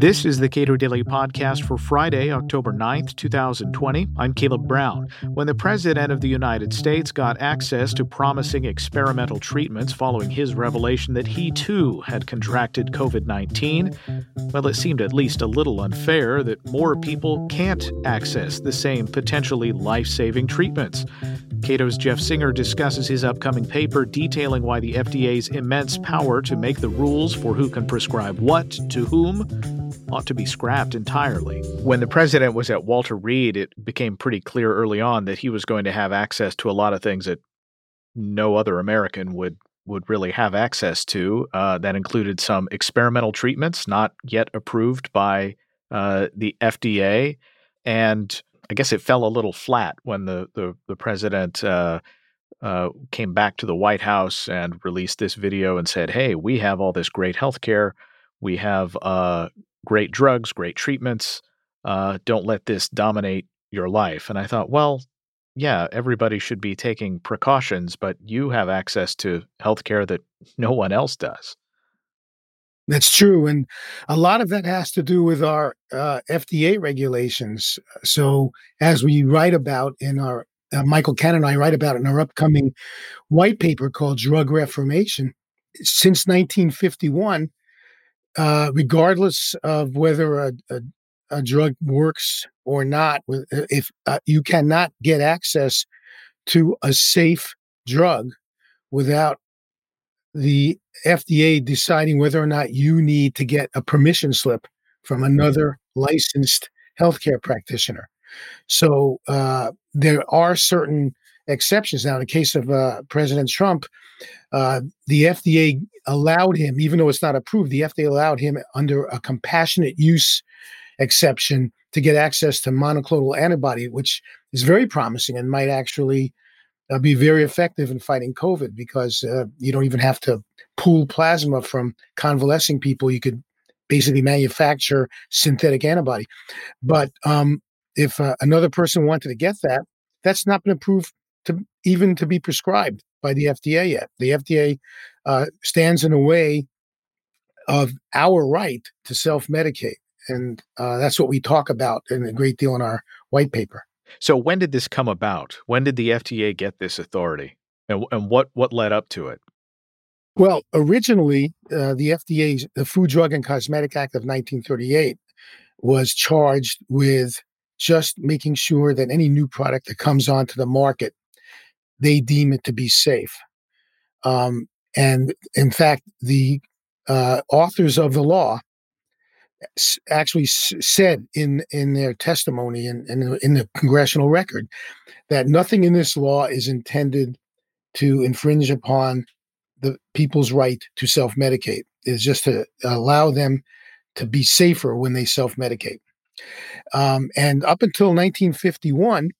This is the Cato Daily Podcast for Friday, October 9th, 2020. I'm Caleb Brown. When the President of the United States got access to promising experimental treatments following his revelation that he too had contracted COVID 19, well, it seemed at least a little unfair that more people can't access the same potentially life saving treatments. Cato's Jeff Singer discusses his upcoming paper detailing why the FDA's immense power to make the rules for who can prescribe what to whom ought to be scrapped entirely. When the president was at Walter Reed, it became pretty clear early on that he was going to have access to a lot of things that no other American would would really have access to. Uh, that included some experimental treatments not yet approved by uh, the FDA, and I guess it fell a little flat when the the, the president. Uh, uh, came back to the White House and released this video and said, "Hey, we have all this great health care. We have uh, great drugs, great treatments. Uh, don't let this dominate your life. And I thought, well, yeah, everybody should be taking precautions, but you have access to healthcare that no one else does. That's true. And a lot of that has to do with our uh, FDA regulations. So, as we write about in our, uh, Michael Cannon and I write about in our upcoming white paper called Drug Reformation, since 1951, uh, regardless of whether a, a, a, drug works or not, if uh, you cannot get access to a safe drug without the FDA deciding whether or not you need to get a permission slip from another licensed healthcare practitioner. So uh, there are certain exceptions. Now, in the case of uh, President Trump, uh, the FDA allowed him, even though it's not approved, the FDA allowed him under a compassionate use exception to get access to monoclonal antibody, which is very promising and might actually uh, be very effective in fighting COVID because uh, you don't even have to pool plasma from convalescing people. You could basically manufacture synthetic antibody. But um, if uh, another person wanted to get that, that's not been approved to even to be prescribed by the FDA yet. The FDA uh, stands in the way of our right to self medicate. And uh, that's what we talk about in a great deal in our white paper. So, when did this come about? When did the FDA get this authority? And, and what, what led up to it? Well, originally, uh, the FDA's the Food, Drug, and Cosmetic Act of 1938 was charged with just making sure that any new product that comes onto the market they deem it to be safe. Um, and in fact, the uh, authors of the law actually said in in their testimony in, in, in the congressional record that nothing in this law is intended to infringe upon the people's right to self-medicate. It's just to allow them to be safer when they self-medicate. Um, and up until 1951,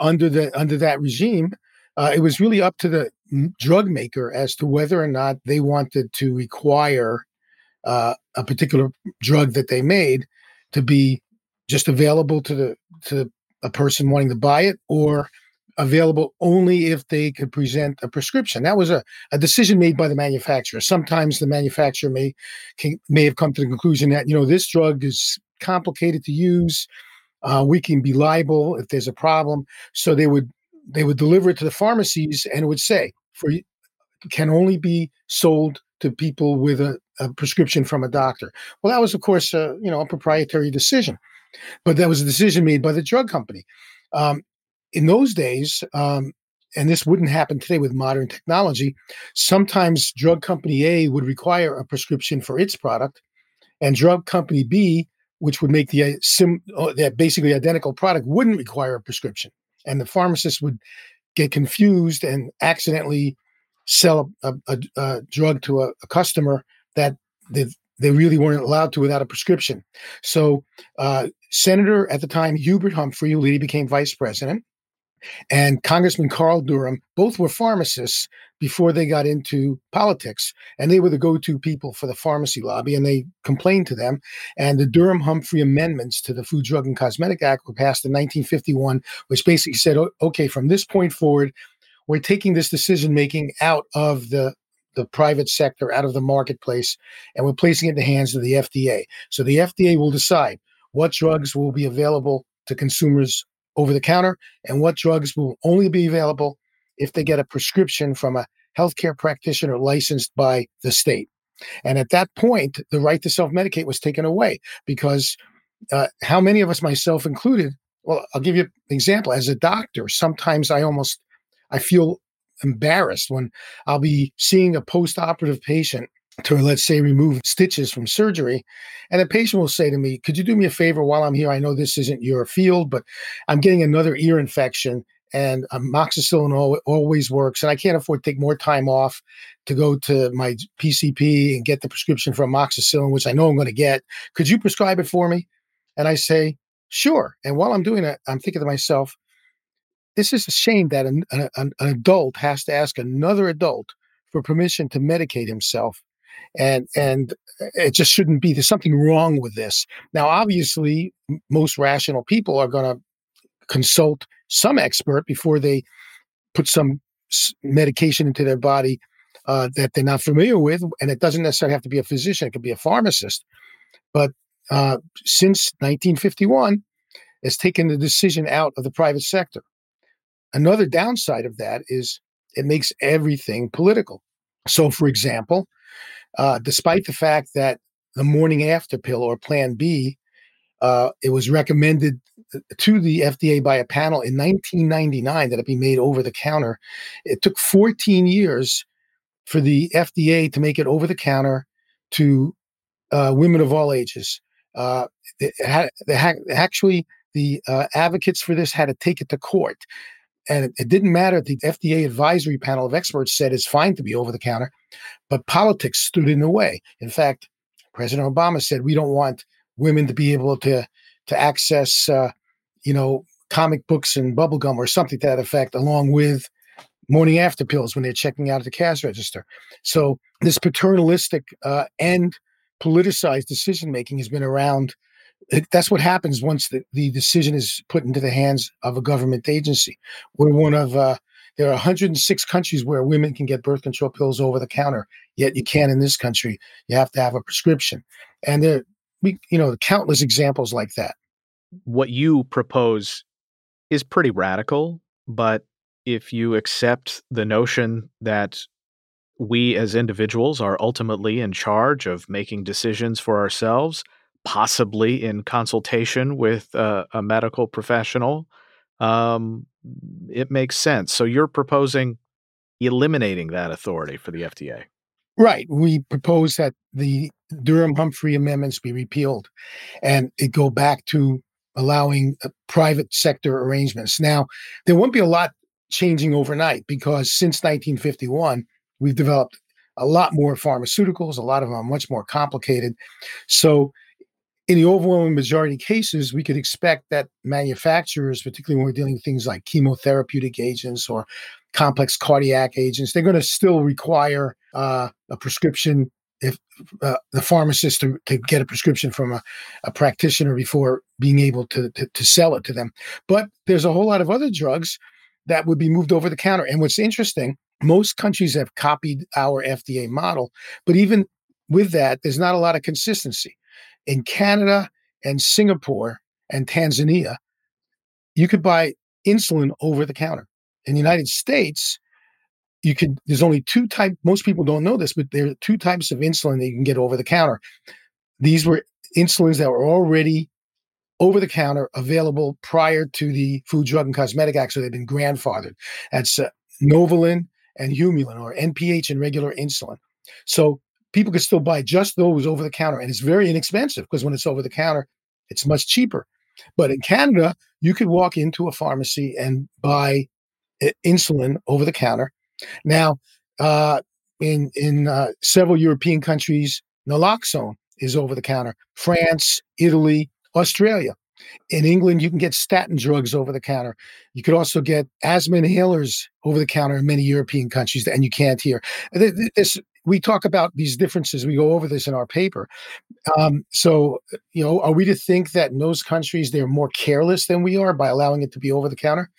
under the under that regime, uh, it was really up to the drug maker as to whether or not they wanted to require uh, a particular drug that they made to be just available to the to a person wanting to buy it or available only if they could present a prescription. That was a, a decision made by the manufacturer. Sometimes the manufacturer may can, may have come to the conclusion that you know this drug is complicated to use uh, we can be liable if there's a problem. So they would they would deliver it to the pharmacies and it would say for can only be sold to people with a, a prescription from a doctor. Well, that was of course a, you know a proprietary decision, but that was a decision made by the drug company. Um, in those days, um, and this wouldn't happen today with modern technology. Sometimes drug company A would require a prescription for its product, and drug company B which would make the uh, sim uh, that basically identical product wouldn't require a prescription, and the pharmacist would get confused and accidentally sell a, a, a drug to a, a, customer that they, they really weren't allowed to without a prescription. So, uh, Senator at the time Hubert Humphrey, who later became vice president, and Congressman Carl Durham, both were pharmacists before they got into politics. And they were the go to people for the pharmacy lobby, and they complained to them. And the Durham Humphrey amendments to the Food, Drug, and Cosmetic Act were passed in 1951, which basically said, okay, from this point forward, we're taking this decision making out of the the private sector out of the marketplace and we're placing it in the hands of the FDA. So the FDA will decide what drugs will be available to consumers over the counter and what drugs will only be available if they get a prescription from a healthcare practitioner licensed by the state. And at that point, the right to self medicate was taken away because uh, how many of us, myself included, well, I'll give you an example. As a doctor, sometimes I almost I feel embarrassed when I'll be seeing a post-operative patient to let's say remove stitches from surgery and the patient will say to me could you do me a favor while i'm here i know this isn't your field but i'm getting another ear infection and um, amoxicillin always works and i can't afford to take more time off to go to my pcp and get the prescription for amoxicillin which i know i'm going to get. Could you prescribe it for me? And i say sure. And while i'm doing it i'm thinking to myself this is a shame that an, an, an adult has to ask another adult for permission to medicate himself and and it just shouldn't be there's something wrong with this. Now obviously most rational people are going to consult some expert before they put some medication into their body uh, that they're not familiar with and it doesn't necessarily have to be a physician it could be a pharmacist but uh, since 1951 it's taken the decision out of the private sector Another downside of that is it makes everything political. So, for example, uh, despite the fact that the morning after pill or Plan B, uh, it was recommended to the FDA by a panel in 1999 that it be made over the counter. It took 14 years for the FDA to make it over the counter to uh, women of all ages. Uh, had, had, actually, the uh, advocates for this had to take it to court. And it, it didn't matter. The FDA advisory panel of experts said it's fine to be over the counter, but politics stood in the way. In fact, President Obama said we don't want women to be able to to access, uh, you know, comic books and bubblegum or something to that effect, along with morning after pills when they're checking out at the cash register. So this paternalistic uh, and politicized decision making has been around that's what happens once the, the decision is put into the hands of a government agency. We're one of uh, there are 106 countries where women can get birth control pills over the counter, yet you can't in this country. You have to have a prescription, and there, we, you know, countless examples like that. What you propose is pretty radical, but if you accept the notion that we as individuals are ultimately in charge of making decisions for ourselves, possibly in consultation with a, medical professional, um, it makes sense. So you're proposing eliminating that authority for the FDA. Right. We propose that the Durham Humphrey amendments be repealed and it go back to allowing uh, private sector arrangements. Now, there won't be a lot changing overnight because since 1951, we've developed a lot more pharmaceuticals, a lot of them are much more complicated. So in the overwhelming majority of cases, we could expect that manufacturers, particularly when we're dealing with things like chemotherapeutic agents or complex cardiac agents, they're going to still require uh, a prescription if uh, the pharmacist to, to, get a prescription from a, a practitioner before being able to, to, to sell it to them. But there's a whole lot of other drugs that would be moved over the counter. And what's interesting, most countries have copied our FDA model, but even with that, there's not a lot of consistency in Canada and Singapore and Tanzania, you could buy insulin over the counter. In the United States, you could there's only two type most people don't know this, but there are two types of insulin that you can get over the counter. These were insulins that were already over the counter available prior to the Food, Drug, and Cosmetic Act, so they've been grandfathered. That's uh, Novolin and Humulin, or NPH and regular insulin. So people could still buy just those over the counter, and it's very inexpensive because when it's over the counter, it's much cheaper. But in Canada, you could walk into a pharmacy and buy uh, insulin over the counter. Now, uh, in in uh, several European countries, naloxone is over the counter. France, Italy, Australia. In England, you can get statin drugs over the counter. You could also get asthma inhalers over the counter in many European countries, and you can't here. This we talk about these differences. We go over this in our paper. Um, so, you know, are we to think that in those countries they're more careless than we are by allowing it to be over the counter?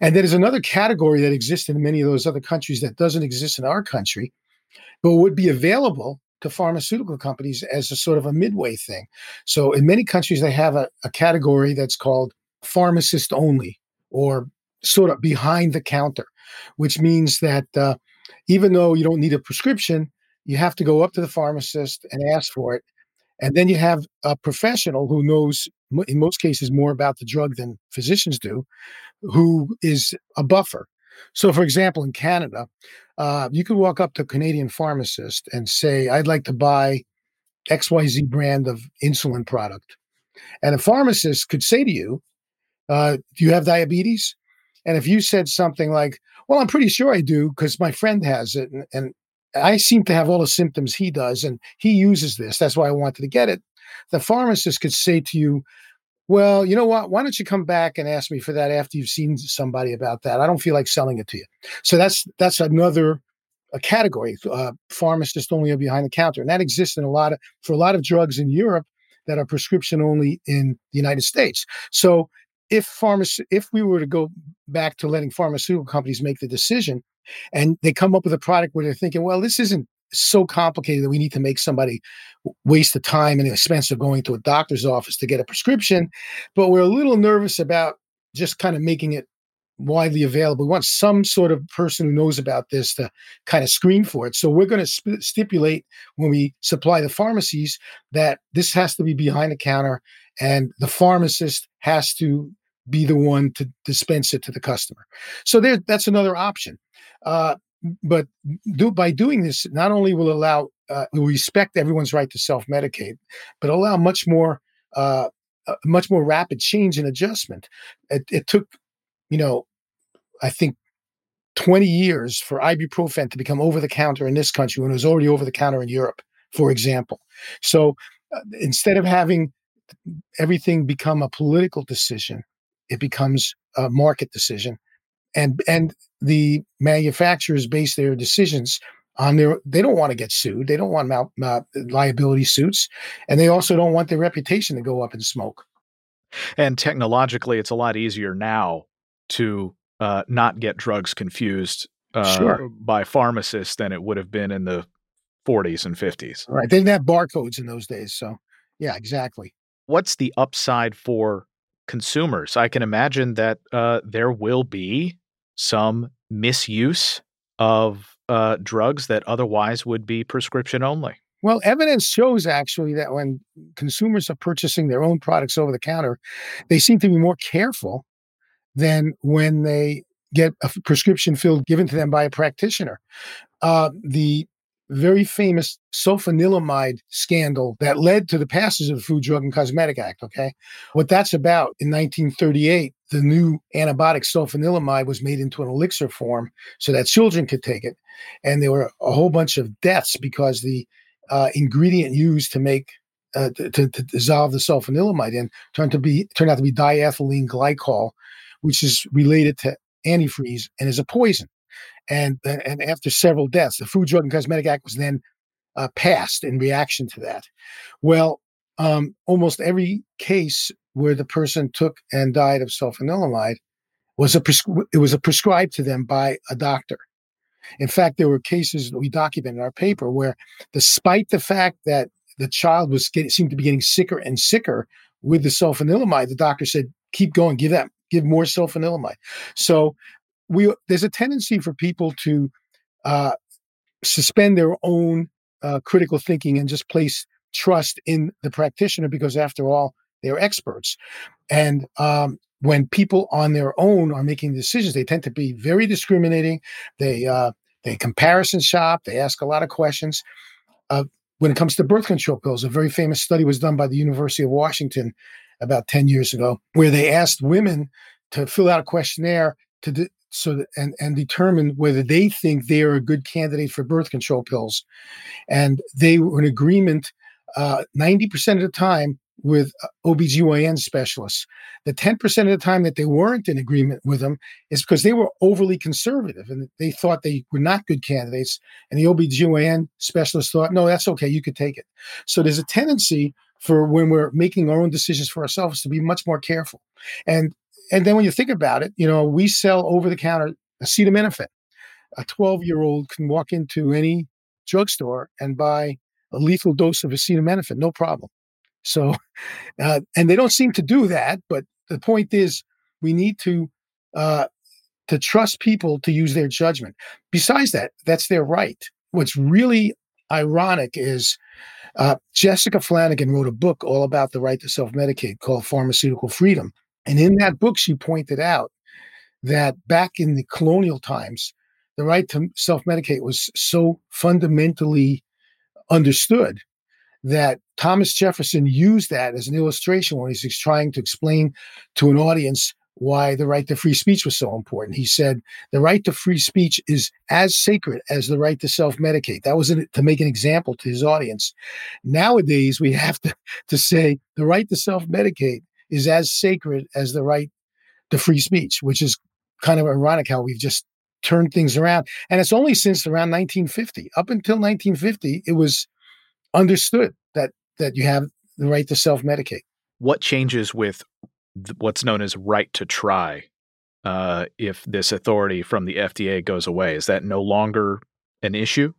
And there's another category that exists in many of those other countries that doesn't exist in our country, but would be available to pharmaceutical companies as a sort of a midway thing. So in many countries, they have a, a category that's called pharmacist only or sort of behind the counter, which means that uh, even though you don't need a prescription, you have to go up to the pharmacist and ask for it. And then you have a professional who knows, in most cases, more about the drug than physicians do, who is a buffer. So, for example, in Canada, uh, you could walk up to a Canadian pharmacist and say, I'd like to buy XYZ brand of insulin product. And a pharmacist could say to you, uh, Do you have diabetes? And if you said something like, Well, I'm pretty sure I do because my friend has it. And, and I seem to have all the symptoms he does, and he uses this. That's why I wanted to get it. The pharmacist could say to you, well, you know what? Why don't you come back and ask me for that after you've seen somebody about that? I don't feel like selling it to you. So that's that's another a category. Uh, pharmacist only behind the counter, and that exists in a lot of for a lot of drugs in Europe that are prescription only in the United States. So if pharmacy, if we were to go back to letting pharmaceutical companies make the decision, and they come up with a product where they're thinking, well, this isn't so complicated that we need to make somebody waste the time and the expense of going to a doctor's office to get a prescription. But we're a little nervous about just kind of making it widely available. We want some sort of person who knows about this to kind of screen for it. So we're going to sp- stipulate when we supply the pharmacies that this has to be behind the counter and the pharmacist has to be the one to dispense it to the customer. So there, that's another option. Uh, but do, by doing this, not only will allow uh, will respect everyone's right to self medicate, but allow much more uh, much more rapid change and adjustment. It, it took, you know, I think 20 years for ibuprofen to become over the counter in this country when it was already over the counter in Europe, for example. So uh, instead of having everything become a political decision, it becomes a market decision. And and the manufacturers base their decisions on their they don't want to get sued they don't want mal, uh, liability suits and they also don't want their reputation to go up in smoke and technologically it's a lot easier now to uh, not get drugs confused uh, sure. by pharmacists than it would have been in the 40s and 50s right they didn't have barcodes in those days so yeah exactly what's the upside for consumers i can imagine that uh, there will be some misuse of uh, drugs that otherwise would be prescription only? Well, evidence shows actually that when consumers are purchasing their own products over the counter, they seem to be more careful than when they get a prescription filled given to them by a practitioner. Uh, the very famous sulfanilamide scandal that led to the passage of the Food, Drug, and Cosmetic Act. Okay. What that's about in 1938, the new antibiotic sulfanilamide was made into an elixir form so that children could take it. And there were a whole bunch of deaths because the uh, ingredient used to make uh, to, to, dissolve the sulfanilamide in turned to be turned out to be diethylene glycol, which is related to antifreeze and is a poison and and after several deaths, the Food, Drug, and Cosmetic Act was then uh, passed in reaction to that. Well, um, almost every case where the person took and died of sulfanilamide was a it was a prescribed to them by a doctor. In fact, there were cases that we document in our paper where, despite the fact that the child was getting, seemed to be getting sicker and sicker with the sulfanilamide, the doctor said, "Keep going, give that, give more sulfanilamide." So we there's a tendency for people to uh, suspend their own uh, critical thinking and just place trust in the practitioner because after all they're experts. And um, when people on their own are making decisions they tend to be very discriminating. They uh, they comparison shop they ask a lot of questions. Uh, when it comes to birth control pills a very famous study was done by the university of washington about 10 years ago where they asked women to fill out a questionnaire to de- so that, and and determine whether they think they are a good candidate for birth control pills, and they were in agreement uh, ninety percent of the time with uh, OBGYN specialists. The 10% of the time that they weren't in agreement with them is because they were overly conservative and they thought they were not good candidates. And the OBGYN specialists thought, no, that's okay, you could take it. So there's a tendency for when we're making our own decisions for ourselves to be much more careful. And and then when you think about it, you know, we sell over the counter acetaminophen. A 12 year old can walk into any drugstore and buy a lethal dose of acetaminophen, no problem. So, uh, and they don't seem to do that. But the point is, we need to uh, to trust people to use their judgment. Besides that, that's their right. What's really ironic is uh, Jessica Flanigan wrote a book all about the right to self medicate called Pharmaceutical Freedom. And in that book, she pointed out that back in the colonial times, the right to self medicate was so fundamentally understood that Thomas Jefferson used that as an illustration when he's trying to explain to an audience why the right to free speech was so important. He said the right to free speech is as sacred as the right to self medicate. That was to make an example to his audience. Nowadays, we have to, to say the right to self medicate is as sacred as the right to free speech, which is kind of ironic how we've just turned things around. And it's only since around 1950. Up until 1950, it was understood that that you have the right to self medicate. What changes with th- what's known as right to try uh, if this authority from the FDA goes away? Is that no longer an issue?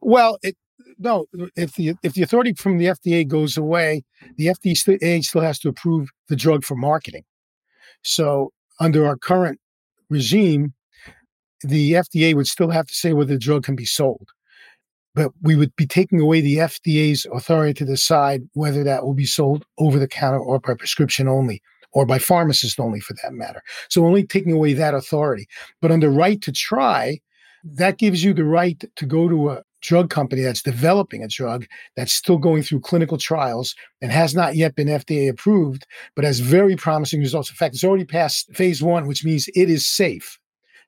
Well, it, no. If the if the authority from the FDA goes away, the FDA still has to approve the drug for marketing. So under our current regime, the FDA would still have to say whether the drug can be sold. But we would be taking away the FDA's authority to decide whether that will be sold over the counter or by prescription only, or by pharmacist only for that matter. So only taking away that authority. But under right to try, that gives you the right to go to a drug company that's developing a drug that's still going through clinical trials and has not yet been FDA approved, but has very promising results. In fact, it's already passed phase one, which means it is safe.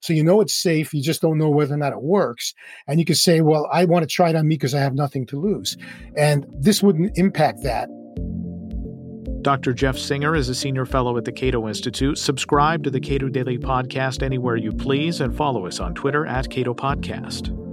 So you know it's safe, you just don't know whether or not it works. And you can say, well, I want to try it on me because I have nothing to lose. And this wouldn't impact that. Dr. Jeff Singer is a senior fellow at the Cato Institute. Subscribe to the Cato Daily Podcast anywhere you please and follow us on Twitter at Cato Podcast.